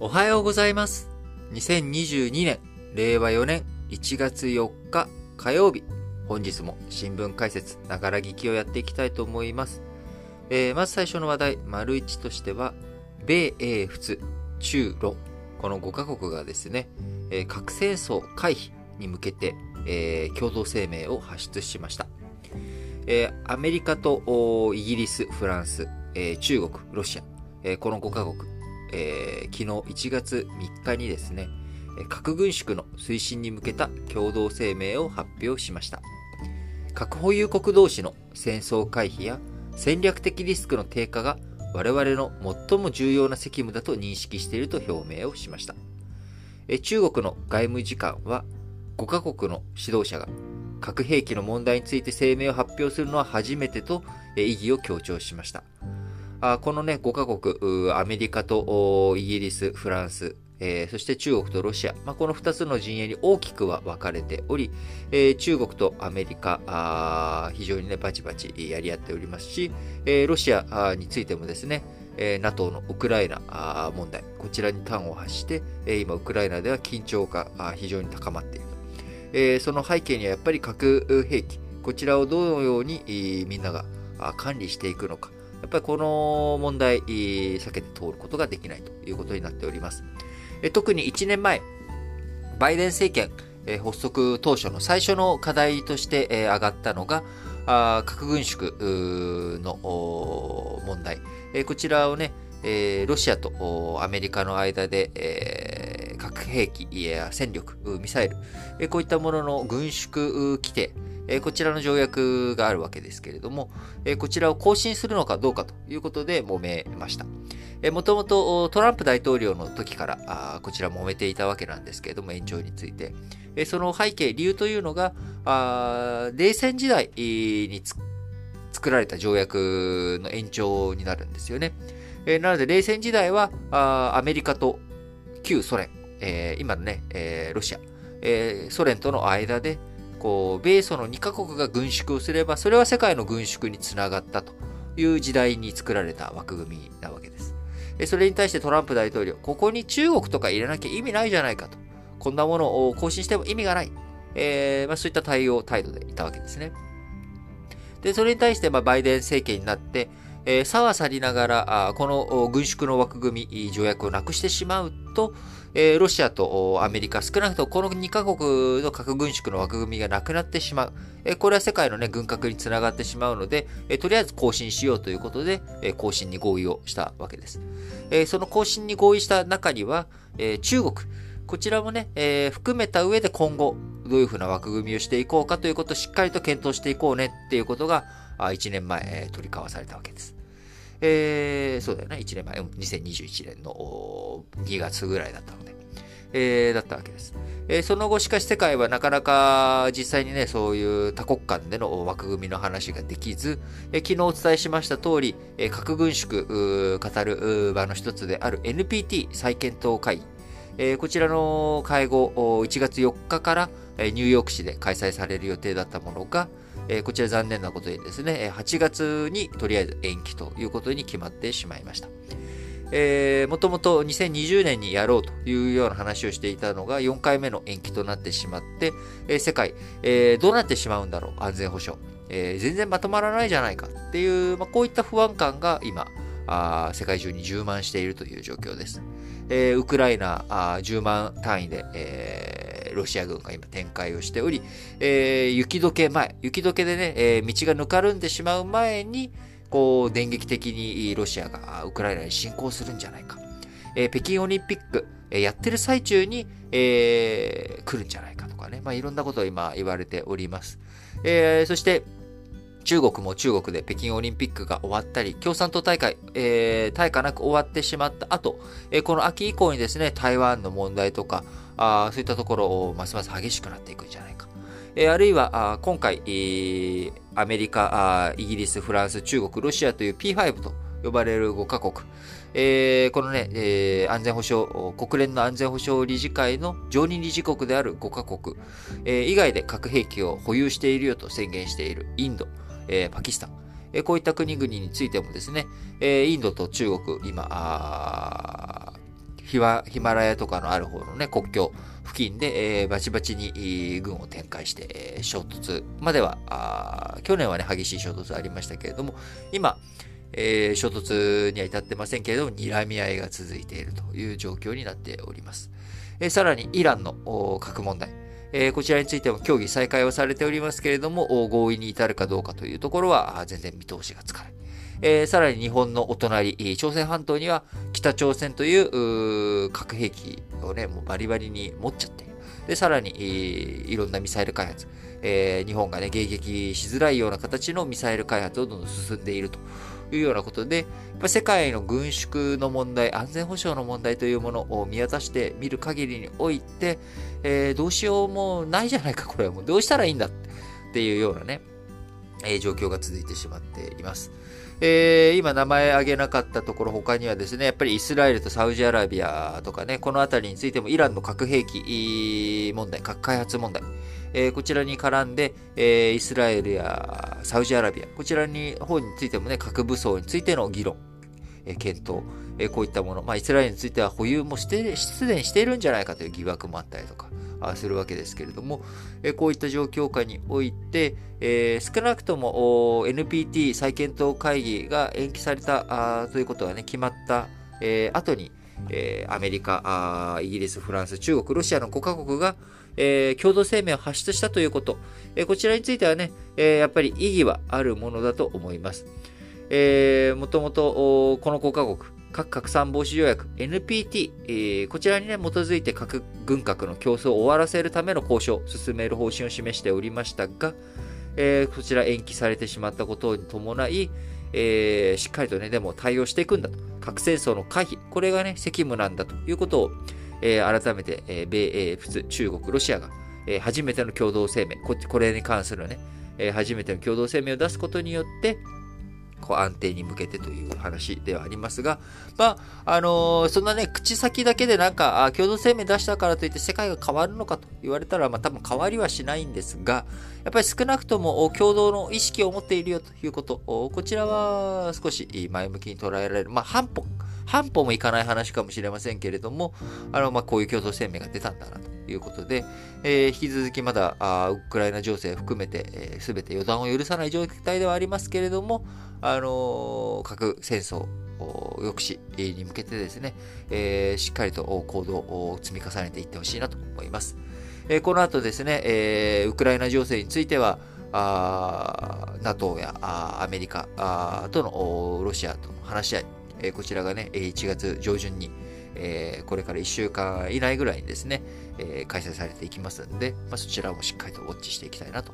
おはようございます。2022年、令和4年1月4日火曜日。本日も新聞解説、ながら聞きをやっていきたいと思います。えーまず最初の話題、丸一としては、米英仏、中ロ、この5カ国がですね、えー核戦争回避に向けて、えー共同声明を発出しました。えーアメリカとイギリス、フランス、えー中国、ロシア、えーこの5カ国、えー昨日1月3日にですね、核軍縮の推進に向けた共同声明を発表しました。核保有国同士の戦争回避や戦略的リスクの低下が我々の最も重要な責務だと認識していると表明をしました。中国の外務次官は5カ国の指導者が核兵器の問題について声明を発表するのは初めてと意義を強調しました。あこのね、5カ国、アメリカとイギリス、フランス、えーそして中国とロシア、まあ、この2つの陣営に大きくは分かれており、えー中国とアメリカ、非常にね、バチバチやり合っておりますし、えーロシアについてもですね、NATO のウクライナ問題、こちらに端を発して、今、ウクライナでは緊張が非常に高まっている。その背景にはやっぱり核兵器、こちらをどのようにみんなが管理していくのか。やっぱりこの問題、避けて通ることができないということになっております。特に1年前、バイデン政権、発足当初の最初の課題として、上がったのが、核軍縮の問題、こちらをね、ロシアとアメリカの間で、核兵器や戦力、ミサイル、こういったものの軍縮規定、えこちらの条約があるわけですけれども、えこちらを更新するのかどうかということで揉めました。えもともとトランプ大統領の時からあこちら揉めていたわけなんですけれども、延長について。えその背景、理由というのが、あ冷戦時代につ作られた条約の延長になるんですよね。えなので、冷戦時代はあアメリカと旧ソ連、え今のね、えロシア、えソ連との間で、こう、米ソの2カ国が軍縮をすれば、それは世界の軍縮につながったという時代に作られた枠組みなわけです。それに対してトランプ大統領、ここに中国とか入れなきゃ意味ないじゃないかと。こんなものを更新しても意味がない。えーまあ、そういった対応、態度でいたわけですね。で、それに対して、まあ、バイデン政権になって、えー、さはさりながら、この軍縮の枠組み、条約をなくしてしまうと、えロシアとアメリカ、少なくともこの2カ国の核軍縮の枠組みがなくなってしまう。えこれは世界の、ね、軍拡につながってしまうので、えとりあえず更新しようということで、え更新に合意をしたわけです。えその更新に合意した中には、え中国、こちらもね、え含めた上で今後、どういうふうな枠組みをしていこうかということをしっかりと検討していこうねっていうことが、1年前、取り交わされたわけです。えーそうだよね、1年前、2021年の2月ぐらいだったので、えーだったわけです。えーその後、しかし世界はなかなか実際にね、そういう多国間での枠組みの話ができず、えー昨日お伝えしました通り、えー核軍縮語る場の一つである NPT 再検討会。議、えーこちらの会合、1月4日から、ニューヨーク市で開催される予定だったものが、えーこちら残念なことにですね、8月にとりあえず延期ということに決まってしまいました。えー、もともと2020年にやろうというような話をしていたのが4回目の延期となってしまって、えー世界、えーどうなってしまうんだろう、安全保障。えー全然まとまらないじゃないかっていう、まあ、こういった不安感が今、あ世界中に充満しているという状況です。えーウクライナあ10万単位で、えーロシア軍が今展開をしており、えー雪解け前、雪解けでね、えー道がぬかるんでしまう前に、こう、電撃的にロシアがウクライナに侵攻するんじゃないか。えー北京オリンピック、えやってる最中に、えー来るんじゃないかとかね。まあ、いろんなことを今言われております。えーそして、中国も中国で北京オリンピックが終わったり、共産党大会、えー、大化なく終わってしまった後、えーこの秋以降にですね、台湾の問題とか、あそういったところをますます激しくなっていくんじゃないか。えーあるいは、あ今回、えーアメリカあ、イギリス、フランス、中国、ロシアという P5 と呼ばれる5カ国、えーこのね、えー安全保障、国連の安全保障理事会の常任理事国である5カ国、えー以外で核兵器を保有しているよと宣言しているインド、えーパキスタン、えーこういった国々についてもですね、えインドと中国、今、ヒマヒマラヤとかのある方のね、国境付近で、えー、バチバチに軍を展開して、えー、衝突まではあ、去年はね、激しい衝突ありましたけれども、今、えー、衝突には至ってませんけれども、睨み合いが続いているという状況になっております。えー、さらに、イランの核問題。えー、こちらについても協議再開をされておりますけれども、合意に至るかどうかというところは全然見通しがつかない。えー、さらに日本のお隣、朝鮮半島には北朝鮮という核兵器をね、もうバリバリに持っちゃっている。で、さらに、いろんなミサイル開発、えー、日本がね、迎撃しづらいような形のミサイル開発をどんどん進んでいるというようなことで、世界の軍縮の問題、安全保障の問題というものを見渡してみる限りにおいて、えー、どうしようもないじゃないか、これはもうどうしたらいいんだっていうようなね、えー、状況が続いてしまっています。えー、今名前挙げなかったところ他にはですね、やっぱりイスラエルとサウジアラビアとかね、このあたりについてもイランの核兵器問題、核開発問題、えー、こちらに絡んで、えー、イスラエルやサウジアラビア、こちらに方についてもね、核武装についての議論、え、検討、え、こういったもの、まあ、イスラエルについては保有もして、すでにしているんじゃないかという疑惑もあったりとか、するわけですけれども、えこういった状況下において、え少なくとも NPT 再検討会議が延期されたということがね、決まった、え後に、えアメリカイギリス、フランス、中国、ロシアの5カ国が、え共同声明を発出したということ、えこちらについてはね、えやっぱり意義はあるものだと思います。えー、もともとこの5カ国、核拡散防止条約 NPT、えー、こちらに、ね、基づいて核軍拡の競争を終わらせるための交渉を進める方針を示しておりましたが、えー、こちら延期されてしまったことに伴い、えー、しっかりとね、でも対応していくんだと。核戦争の回避、これがね、責務なんだということを、えー、改めて、えー、米英仏、中国、ロシアが、えー、初めての共同声明、ここれに関するね、えー、初めての共同声明を出すことによって、こう安定に向けてという話ではありますが、まあ、あのー、そんなね、口先だけでなんか、あ共同声明出したからといって世界が変わるのかと言われたら、まあ多分変わりはしないんですが、やっぱり少なくとも共同の意識を持っているよということ、こちらは少し前向きに捉えられる、まあ半歩、半歩もいかない話かもしれませんけれども、あの、まあこういう共同声明が出たんだなと。いうことで、えー、引き続きまだあウクライナ情勢含めて、す、え、べ、て予断を許さない状態ではありますけれども、あのー、核戦争抑止に向けてですね、えー、しっかりと行動を積み重ねていってほしいなと思います。えー、この後ですね、えー、ウクライナ情勢については、あ NATO やあアメリカあとのロシアとの話し合い、え、こちらがね、1月上旬に、え、これから1週間以内ぐらいにですね、え、開催されていきますんで、まあ、そちらもしっかりとウォッチしていきたいなと。